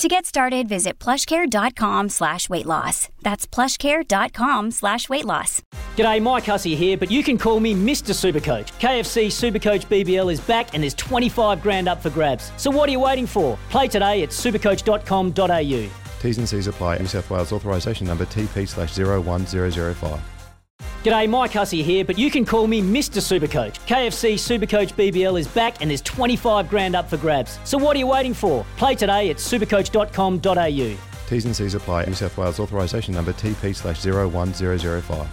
To get started, visit plushcare.com slash weight loss. That's plushcare.com slash weight loss. G'day, Mike Hussey here, but you can call me Mr. Supercoach. KFC Supercoach BBL is back and there's 25 grand up for grabs. So what are you waiting for? Play today at supercoach.com.au. T's and C's apply. New South Wales authorisation number TP slash 01005. G'day, Mike Hussey here, but you can call me Mr. Supercoach. KFC Supercoach BBL is back and there's 25 grand up for grabs. So what are you waiting for? Play today at supercoach.com.au. T's and C's apply. New South Wales authorisation number TP slash 01005.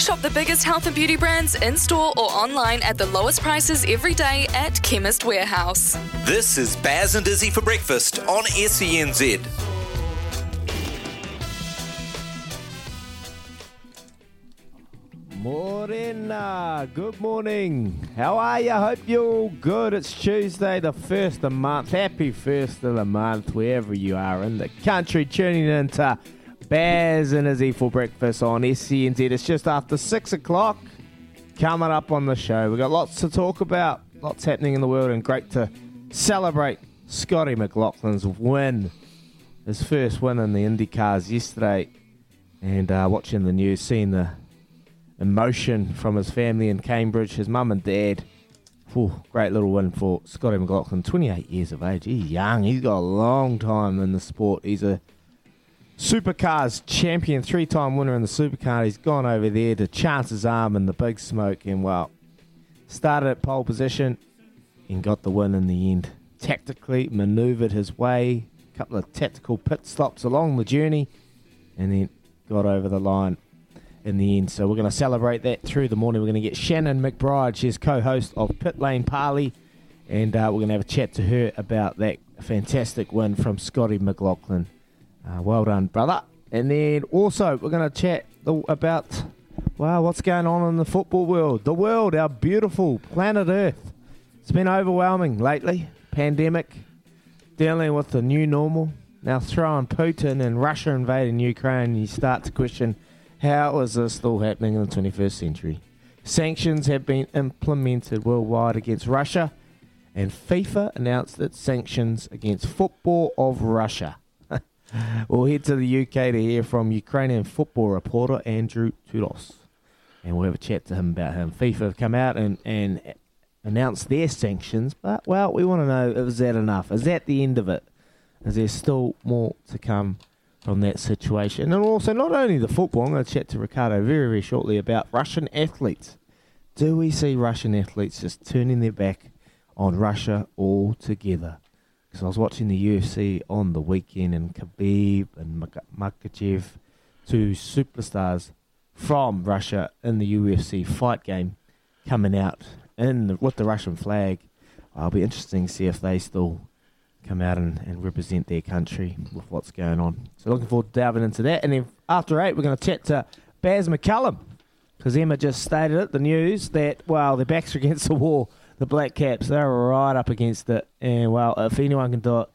Shop the biggest health and beauty brands in store or online at the lowest prices every day at Chemist Warehouse. This is Baz and Izzy for breakfast on SENZ. Good morning. How are you? Hope you're all good. It's Tuesday, the first of the month. Happy first of the month, wherever you are in the country. Tuning in to Baz and Izzy for breakfast on SENZ. It's just after six o'clock. Coming up on the show, we've got lots to talk about, lots happening in the world, and great to celebrate Scotty McLaughlin's win, his first win in the IndyCars yesterday, and uh, watching the news, seeing the emotion from his family in Cambridge, his mum and dad. Ooh, great little win for Scotty McLaughlin, 28 years of age. He's young. He's got a long time in the sport. He's a supercars champion, three time winner in the supercar. He's gone over there to chance his arm in the big smoke and, well, started at pole position and got the win in the end. Tactically maneuvered his way, a couple of tactical pit stops along the journey, and then got over the line in the end. So we're going to celebrate that through the morning. We're going to get Shannon McBride. She's co-host of Pit Lane Parley, and uh, we're going to have a chat to her about that fantastic win from Scotty McLaughlin. Uh, well done, brother. And then also we're going to chat about wow what's going on in the football world, the world, our beautiful planet Earth. It's been overwhelming lately. Pandemic, dealing with the new normal. Now throwing Putin and Russia invading Ukraine, you start to question how is this still happening in the 21st century? Sanctions have been implemented worldwide against Russia, and FIFA announced its sanctions against football of Russia. we'll head to the UK to hear from Ukrainian football reporter Andrew Todos, and we'll have a chat to him about him. FIFA have come out and, and announced their sanctions, but, well, we want to know is that enough? Is that the end of it? Is there still more to come? From that situation. And also, not only the football, I'm going to chat to Ricardo very, very shortly about Russian athletes. Do we see Russian athletes just turning their back on Russia altogether? Because I was watching the UFC on the weekend, and Khabib and Makhachev, two superstars from Russia in the UFC fight game, coming out in the, with the Russian flag. I'll be interesting to see if they still come out and, and represent their country with what's going on. So looking forward to diving into that. And then after eight, we're going to chat to Baz McCullum because Emma just stated it, the news, that, well, their backs are against the wall. The Black Caps, they're right up against it. And, well, if anyone can do it,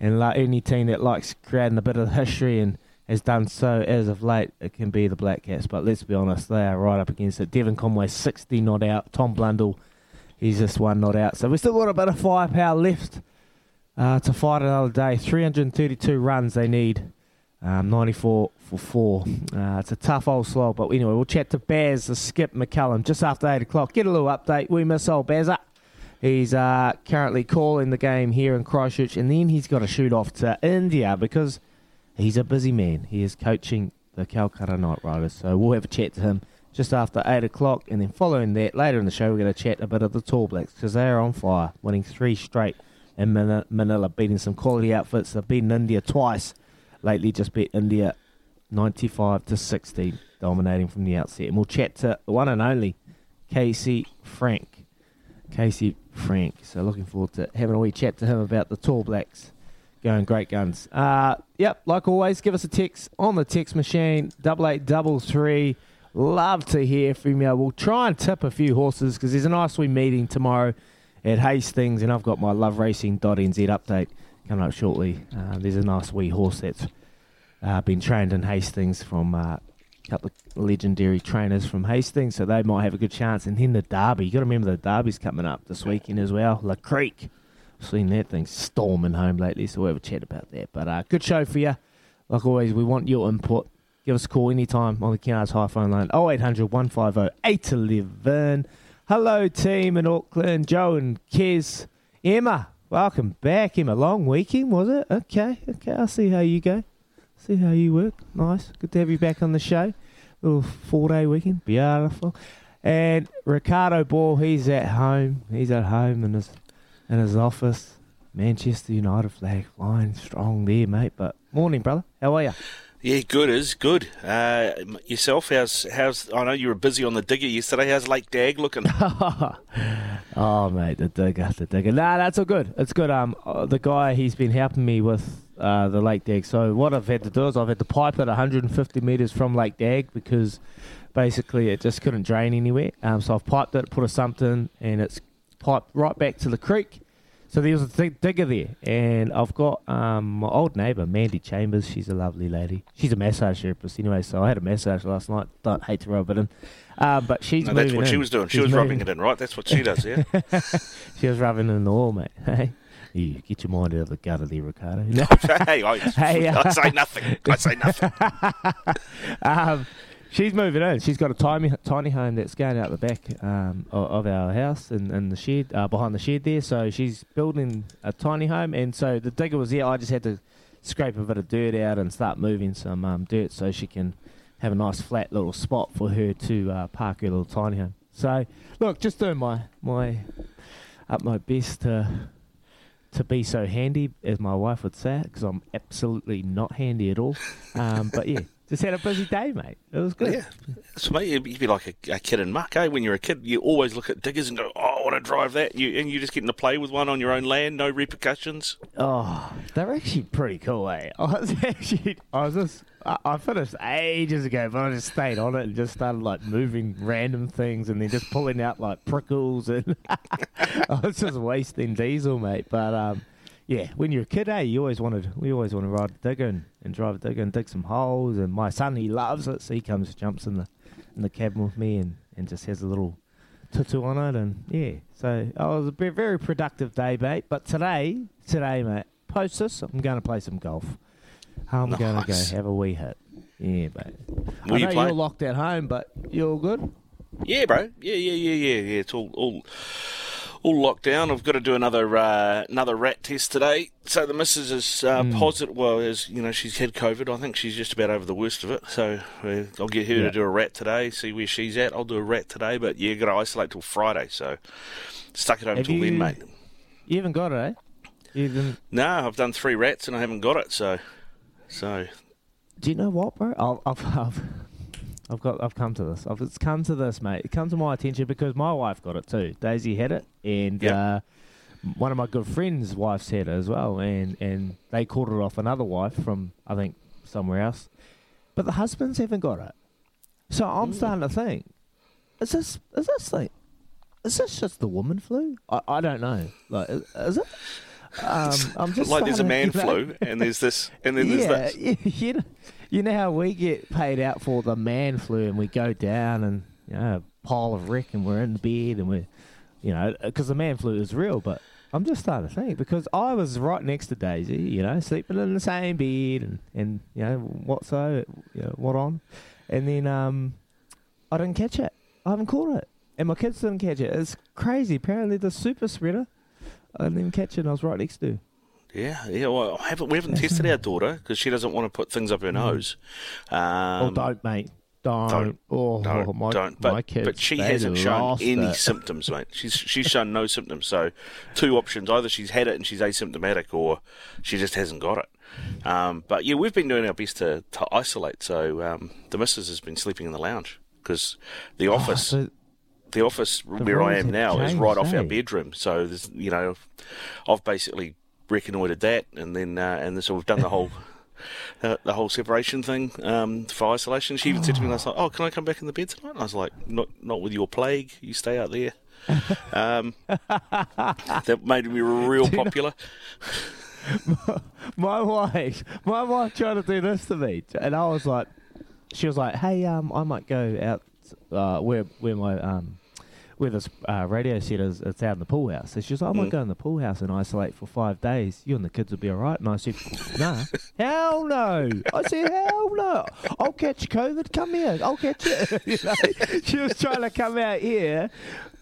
and like any team that likes creating a bit of history and has done so as of late, it can be the Black Caps. But let's be honest, they are right up against it. Devon Conway, 60 not out. Tom Blundell, he's just one not out. So we've still got a bit of firepower left uh, to fight another day. 332 runs they need. Um, 94 for four. Uh, it's a tough old slog, but anyway, we'll chat to Bears, the skip McCullum, just after 8 o'clock. Get a little update. We miss old Bazza. He's uh, currently calling the game here in Christchurch, and then he's got to shoot off to India because he's a busy man. He is coaching the Calcutta Knight Riders. So we'll have a chat to him just after 8 o'clock. And then following that, later in the show, we're going to chat a bit of the Tall Blacks because they are on fire, winning three straight in Mani- Manila, beating some quality outfits. They've beaten India twice. Lately, just beat India 95 to 60, dominating from the outset. And we'll chat to the one and only Casey Frank. Casey Frank. So looking forward to having a wee chat to him about the Tall Blacks going great guns. Uh, yep, like always, give us a text on the text machine, double eight double three. Love to hear from you. We'll try and tip a few horses because there's a nice wee meeting tomorrow at Hastings, and I've got my loveracing.nz update coming up shortly. Uh, there's a nice wee horse that's uh, been trained in Hastings from uh, a couple of legendary trainers from Hastings, so they might have a good chance. And then the Derby, you got to remember the Derby's coming up this weekend as well. La Creek, seen that thing storming home lately, so we'll have a chat about that. But uh, good show for you. Like always, we want your input. Give us a call anytime on the Kennards Hire Phone line 0800 150 811. Hello, team in Auckland. Joe and Kez. Emma, welcome back. Emma, long weekend, was it? Okay, okay. I'll see how you go. See how you work. Nice. Good to have you back on the show. Little four day weekend. Beautiful. And Ricardo Ball, he's at home. He's at home in his in his office. Manchester United flag flying strong there, mate. But morning, brother. How are you? Yeah, good is good. Uh, yourself, how's how's? I know you were busy on the digger yesterday. How's Lake Dag looking? oh, mate, the digger, the digger. Nah, that's all good. It's good. Um, uh, the guy he's been helping me with uh, the Lake Dag. So what I've had to do is I've had to pipe it 150 meters from Lake Dag because basically it just couldn't drain anywhere. Um, so I've piped it, put a something, and it's piped right back to the creek. So there was a th- digger there, and I've got um, my old neighbour, Mandy Chambers. She's a lovely lady. She's a massage therapist anyway, so I had a massage last night. Don't hate to rub it in, uh, but she's no, that's what in. she was doing. She She's was rubbing it in, right? That's what she does, yeah. she was rubbing in the oil, mate. Hey, you get your mind out of the gutter there, Ricardo. No. hey, I, Hey, uh, I say nothing. I say nothing. um, she's moving in. She's got a tiny tiny home that's going out the back um, of, of our house in, in the shed uh, behind the shed there. So she's building a tiny home, and so the digger was there. I just had to scrape a bit of dirt out and start moving some um, dirt so she can have a nice flat little spot for her to uh, park her little tiny home. So look, just doing my my up my best to to be so handy, as my wife would say, because I'm absolutely not handy at all. Um, but yeah, just had a busy day, mate. It was good. Yeah. So, mate, you'd be like a, a kid in muck, eh? When you're a kid, you always look at diggers and go, oh, I want to drive that. You, and you're just getting to play with one on your own land, no repercussions. Oh, they're actually pretty cool, eh? I was actually, I was just, I, I finished ages ago, but I just stayed on it and just started like moving random things and then just pulling out like prickles and I was just wasting diesel, mate. But um, yeah, when you're a kid, eh, you always wanted, we always want to ride a digger and, and drive a digger and dig some holes. And my son, he loves it, so he comes, jumps in the in the cabin with me and, and just has a little tutu on it, and yeah. So oh, it was a very productive day, mate. But today, today, mate, post this, I'm going to play some golf. I'm going to go have a wee hit. Yeah, mate. Will I you know play? you're locked at home, but you're all good. Yeah, bro. Yeah, yeah, yeah, yeah, yeah. It's all all all locked down. I've got to do another uh, another rat test today. So the missus is uh, Hmm. positive. Well, as you know, she's had COVID. I think she's just about over the worst of it. So uh, I'll get her Yeah. to do a rat today. See where she's at. I'll do a rat today. But yeah, got to isolate till Friday. So stuck it over Have till then, mate. You haven't got it, eh? No, I've done three rats and I haven't got it. So so do you know what, bro? I've, I've, I've, got, I've come to this. I've, it's come to this, mate. It come to my attention because my wife got it too. Daisy had it, and Yep. uh, one of my good friends' wives had it as well, and and they called it off another wife from I think somewhere else, but the husbands haven't got it. So I'm starting to think, is this is this like, is this just the woman flu? I, I don't know. Like, is, is it? Um, I'm just like there's a man flu and there's this and then there's yeah, this. yeah, you know, you know how we get paid out for the man flu, and we go down and you know a pile of wreck, and we're in the bed, and we're you know because the man flu is real. But I'm just starting to think because I was right next to Daisy, you know, sleeping in the same bed, and and you know what so, you know, what on, and then um, I didn't catch it. I haven't caught it, and my kids didn't catch it. It's crazy. Apparently, the super spreader. I didn't even catch it. I was right next to. Yeah, yeah. Well, I haven't, we haven't tested our daughter because she doesn't want to put things up her nose. oh, Um, don't, mate. Don't. Don't. Oh, Don't, my, don't. my But, kids, but she hasn't shown any it. symptoms, mate. She's she's shown no symptoms. So, two options: either she's had it and she's asymptomatic, or she just hasn't got it. Um, but yeah, we've been doing our best to, to isolate. So um, the missus has been sleeping in the lounge because the office, Oh, So- the office where I am now is right off our eh? bedroom. So there's, you know, I've basically reconnoitred that, and then uh, and so we've done the whole. Uh, the whole separation thing um, for isolation. She even said to me last night, "Oh, can I come back in the bed tonight?" And I was like, "Not, not with your plague. You stay out there." Um, that made me real popular. my wife, my wife tried to do this to me, and I was like, she was like, "Hey, um, I might go out uh, where where my um." Where this uh, radio set is, it's out in the pool house. So she was like, I might Mm. go in the pool house and isolate for five days. You and the kids will be all right. And I said, Nah, hell no. I said, hell no. I'll catch COVID. Come here. I'll catch it. you know? She was trying to come out here,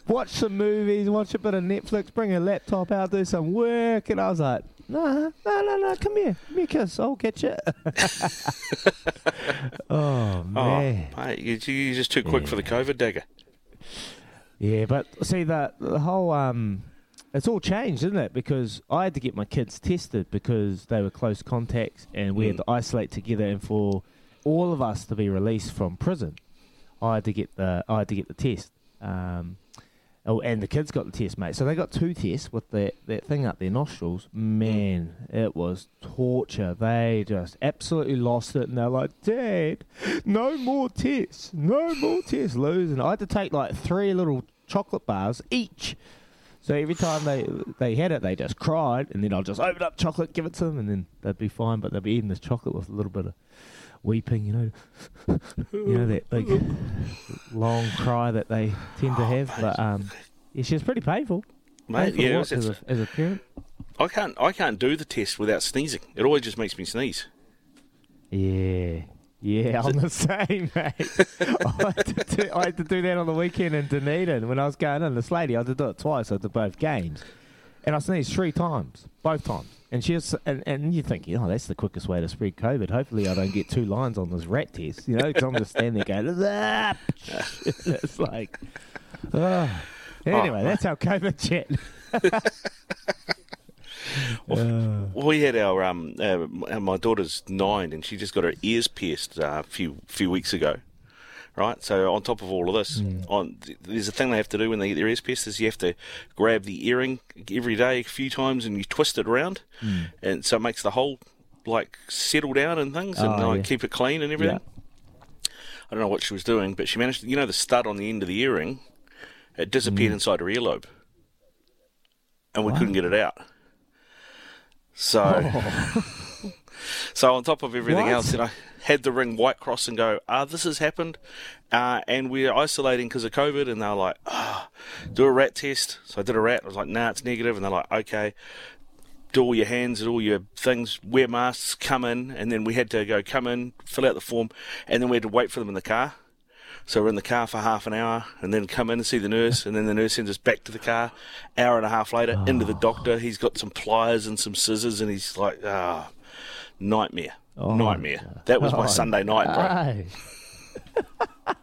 watch some movies, watch a bit of Netflix, bring her laptop out, do some work. And I was like, no, no, no, no, come here. Come here, kiss. I'll catch it. oh, man. Oh, mate, you, you're just too quick for the COVID dagger. Yeah, but see the the whole um, it's all changed, isn't it? Because I had to get my kids tested because they were close contacts, and we had Mm. to isolate together. And for all of us to be released from prison, I had to get the I had to get the test. Um, oh, and the kids got the test, mate. So they got two tests with that that thing up their nostrils. Mm. Man, it was torture. They just absolutely lost it, and they're like, "Dad, no more tests, no more tests." Losing. I had to take like three little chocolate bars each. So every time they they had it, they just cried, and then I'll just open up chocolate, give it to them, and then they'd be fine. But they'd be eating this chocolate with a little bit of weeping, you know, you know that like long cry that they tend to Oh, have. But um, yeah, she was pretty painful. Mate, painful yeah, as, a, as a parent. I can't I can't do the test without sneezing. It always just makes me sneeze. Yeah. Yeah, I'm the same, mate. I, had to do, I had to do that on the weekend in Dunedin when I was going in. This lady, I had to do it twice. I did both games. And I sneezed three times, both times. And she was, and, and you think, oh, that's the quickest way to spread COVID. Hopefully, I don't get two lines on this rat test, you know, because I'm just standing there going, "Ah." it's like, oh. anyway, that's our COVID chat. Uh, We had our um uh, my daughter's nine and she just got her ears pierced uh, a few few weeks ago. Right, so on top of all of this, mm. on there's a thing they have to do when they get their ears pierced is you have to grab the earring every day a few times and you twist it around, mm. and so it makes the whole like settle down and things and Oh, like yeah. keep it clean and everything. I don't know what she was doing, but she managed. To, you know, the stud on the end of the earring, it disappeared mm. inside her earlobe, and we couldn't get it out. So, so on top of everything What? else, you know, had to ring White Cross and go, "Ah, this has happened, uh, and we're isolating because of COVID." And they're like, "Ah, do a rat test." So I did a rat. I was like, "Nah, it's negative." And they're like, "Okay." Do all your hands and all your things, wear masks, come in, and then we had to go come in, fill out the form, and then we had to wait for them in the car. So we're in the car for half an hour, and then come in and see the nurse, and then the nurse sends us back to the car. Hour and a half later, into the doctor. He's got some pliers and some scissors, and he's like, ah, nightmare, Oh, nightmare. That was my Oh, Sunday night, bro.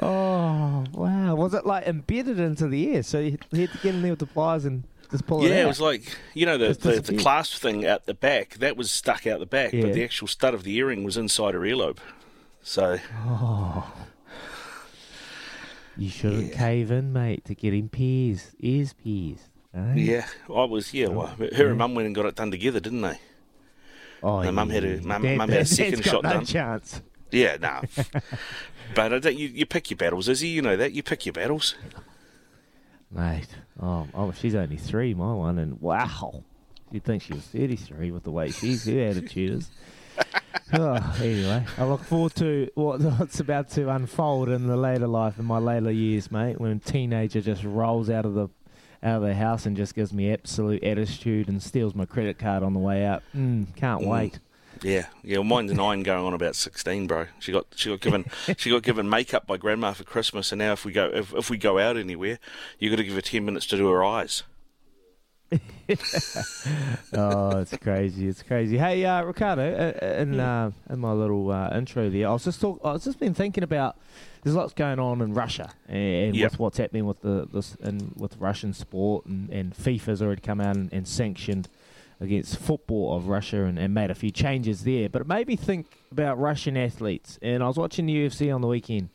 Oh wow! Was it like embedded into the ear? So you had to get in there with the pliers and just pull it out. Yeah, it was like you know the the, the clasp thing out the back that was stuck out the back, Yeah. but the actual stud of the earring was inside her earlobe. So Oh. you shouldn't cave in, mate, to get in peas, ears pierced. eh? yeah, I was yeah. Well, her and mum went and got it done together, didn't they? Oh, My mum had a- mum- Dad- mum had a second got shot no done. chance. Yeah, no. but I don't, you you pick your battles, Izzy. You know that you pick your battles. Mate, oh, oh, she's only three, my one, and wow, you'd think she was 33 with the way she's her attitude is. oh, anyway, I look forward to what, what's about to unfold in the later life, in my later years, mate, when a teenager just rolls out of the out of the house and just gives me absolute attitude and steals my credit card on the way out. Mm, can't Mm. wait. Yeah, yeah. Well, mine's nine, going on about sixteen, bro. She got she got given she got given makeup by grandma for Christmas, and now if we go if, if we go out anywhere, you got to give her ten minutes to do her eyes. oh, it's crazy! It's crazy. Hey, uh, Ricardo, uh, in uh, in my little uh, intro there, I was just talk. I was just been thinking about. There's lots going on in Russia, and Yep. with what's happening with the this and with Russian sport, and, and FIFA's already come out and, and sanctioned against football of Russia and, and made a few changes there. But it made me think about Russian athletes, and I was watching the UFC on the weekend.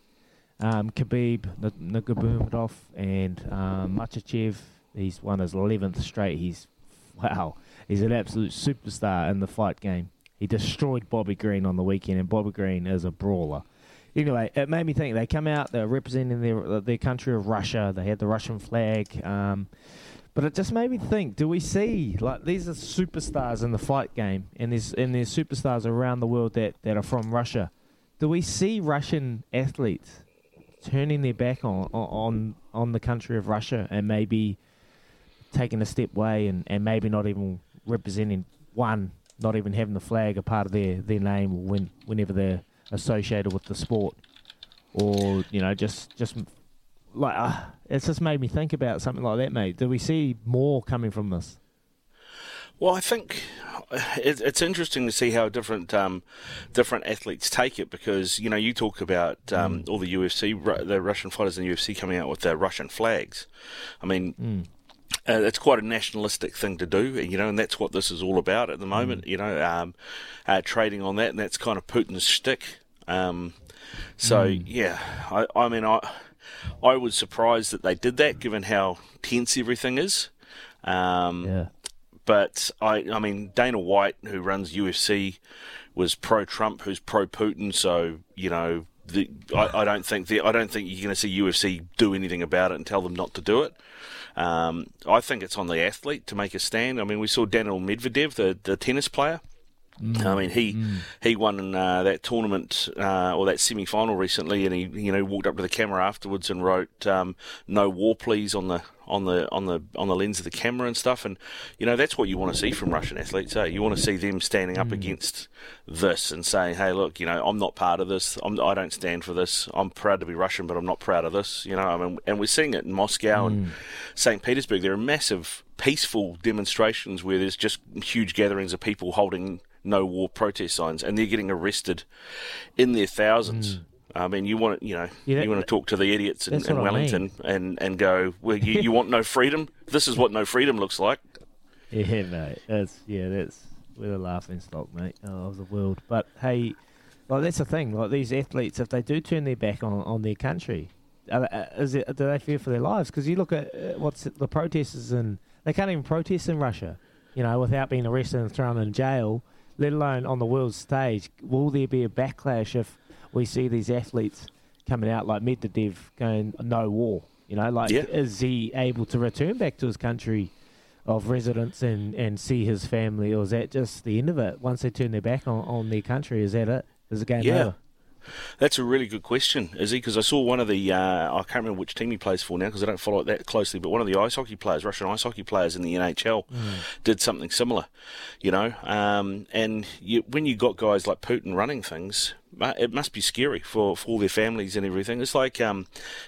Um, Khabib Nurmagomedov and um, Makhachev. He's won his 11th straight. He's wow. He's an absolute superstar in the fight game. He destroyed Bobby Green on the weekend, and Bobby Green is a brawler. Anyway, it made me think. They come out, they're representing their their country of Russia. They had the Russian flag. Um, but it just made me think: Do we see like these are superstars in the fight game, and there's and there's superstars around the world that, that are from Russia? Do we see Russian athletes turning their back on on on the country of Russia and maybe taking a step away and, and maybe not even representing one, not even having the flag a part of their, their name when whenever they're associated with the sport, or you know just just like uh, it's just made me think about something like that, mate. Do we see more coming from this? Well, I think it's interesting to see how different um, different athletes take it because you know you talk about um, all the UFC, the Russian fighters in the UFC coming out with their Russian flags. I mean, uh, it's quite a nationalistic thing to do, you know, and that's what this is all about at the moment. You know, um, uh, trading on that, and that's kind of Putin's shtick. Um, so yeah, I, I mean, I I was surprised that they did that, given how tense everything is. Um, Yeah. but I, I mean, Dana White, who runs UFC, was pro-Trump, who's pro-Putin. So you know, the, I, I don't think the, I don't think you're going to see UFC do anything about it and tell them not to do it. Um, I think it's on the athlete to make a stand. I mean, we saw Daniel Medvedev, the the tennis player. I mean, he he won uh, that tournament uh, or that semi final recently, and he you know walked up to the camera afterwards and wrote um, "No war, please" on the on the on the on the lens of the camera and stuff. And you know that's what you want to see from Russian athletes. Eh? You want to see them standing up against this and saying, "Hey, look, you know, I'm not part of this. I'm, I don't stand for this. I'm proud to be Russian, but I'm not proud of this." You know, I mean, and we're seeing it in Moscow and St. Petersburg. There are massive peaceful demonstrations where there's just huge gatherings of people holding no war protest signs, and they're getting arrested in their thousands. I mean, you want to, you know, Yeah, you want to talk to the idiots in, in what I Wellington and, and go, well, you, you want no freedom? This is what no freedom looks like. Yeah, mate. That's yeah, that's we're the laughing stock, mate, uh, of the world. But hey, like that's the thing. Like these athletes, if they do turn their back on, on their country, are, uh, is it, do they fear for their lives? Because you look at uh, what's the protesters and they can't even protest in Russia, you know, without being arrested and thrown in jail. Let alone on the world stage. Will there be a backlash if we see these athletes coming out like Medvedev going no war? You know, like Yeah. is he able to return back to his country? of residence and, and see his family, or is that just the end of it? Once they turn their back on, on their country, is that it? Is the game Yeah. over? That's a really good question, is he? Because I saw one of the, uh, I can't remember which team he plays for now because I don't follow it that closely, but one of the ice hockey players, Russian ice hockey players in the NHL, did something similar, you know. Um, and you, when you got guys like Putin running things, it must be scary for, for all their families and everything. It's like um,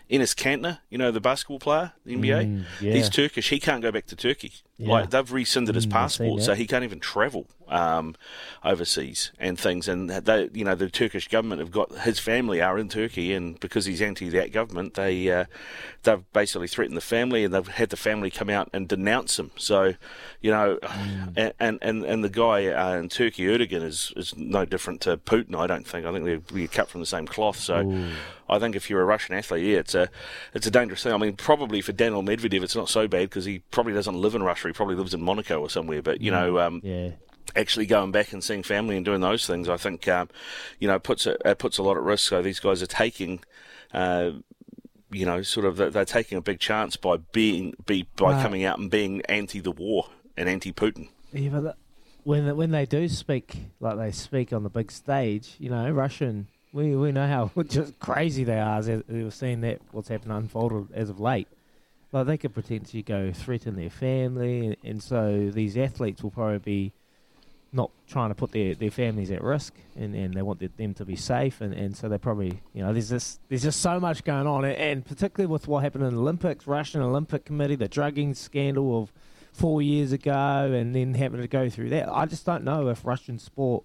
Enes Kanter, you know, the basketball player, the NBA. Mm, yeah. He's Turkish. He can't go back to Turkey. Yeah. Like they've rescinded his Mm, I've passport, so he can't even travel um, overseas and things. And they, you know, the Turkish government have got his family are in Turkey, and because he's anti that government, they uh, they've basically threatened the family, and they've had the family come out and denounce him. So, you know, Mm. and and and the guy uh, in Turkey, Erdogan, is is no different to Putin. I don't think. I think they're, we're cut from the same cloth. So. I think if you're a Russian athlete, yeah, it's a it's a dangerous thing. I mean, probably for Daniel Medvedev, it's not so bad because he probably doesn't live in Russia. He probably lives in Monaco or somewhere. But you know, um, Yeah. Actually going back and seeing family and doing those things, I think um, you know puts it, it puts a lot at risk. So these guys are taking. Uh, you know, sort of, they're- taking a big chance by being, be by Right. coming out and being anti the war and anti Putin. Yeah, but that- when when they do speak like they speak on the big stage, you know, Russian, we we know how just crazy they are. As we've seen that what's happened unfolded as of late. Like they could potentially go threaten their family, and, and so these athletes will probably be not trying to put their, their families at risk, and, and they want them to be safe, and, and so they probably you know there's this there's just so much going on, and, and particularly with what happened in the Olympics, Russian Olympic Committee, the drugging scandal of four years ago, and then having to go through that. I just don't know if Russian sport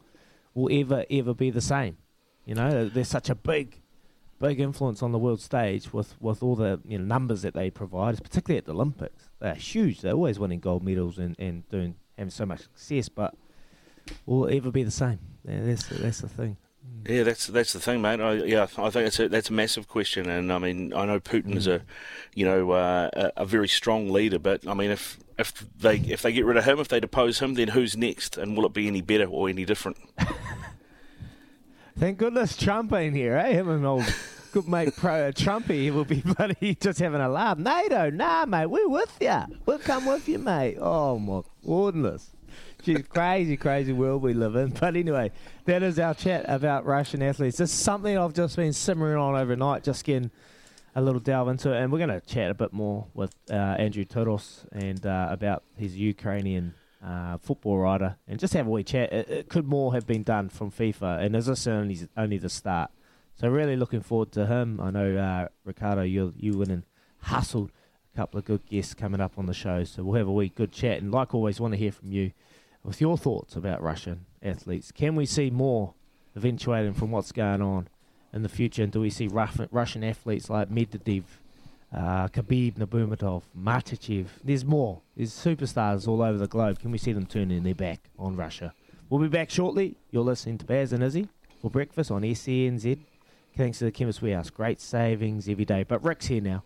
will ever ever be the same. You know, there's such a big big influence on the world stage with, with all the you know, numbers that they provide, particularly at the Olympics. They're huge. They're always winning gold medals and, and doing having so much success, but will it ever be the same? Yeah, that's that's the thing. Yeah, that's that's the thing, mate. I, yeah, I think it's a, that's a massive question, and I mean, I know Putin is a, you know, uh, a, a very strong leader, but I mean, if if they if they get rid of him, if they depose him, then who's next, and will it be any better or any different? Thank goodness Trump ain't here, eh? Him and old good mate Pro Trumpy will be bloody just having a laugh. NATO, nah, mate, we're with you. We'll come with you, mate. Oh my goodness. She's crazy, crazy world we live in. But anyway, that is our chat about Russian athletes. Is something I've just been simmering on overnight, just getting a little delve into it. And we're going to chat a bit more with uh, Andrew Todos and uh, about his Ukrainian uh, football writer and just have a wee chat. It, it, could more have been done from FIFA, and is this only, only the start? So really looking forward to him. I know uh, Ricardo, you you went and hustled a couple of good guests coming up on the show, so we'll have a wee good chat. And like always, want to hear from you with your thoughts about Russian athletes. Can we see more eventuating from what's going on in the future? And do we see Russian athletes like Medvedev, uh, Khabib Nurmagomedov, Makhachev? There's more. There's superstars all over the globe. Can we see them turning their back on Russia? We'll be back shortly. You're listening to Baz and Izzy for breakfast on SENZ. Thanks to the Chemist Warehouse. Great savings every day. But Rick's here now.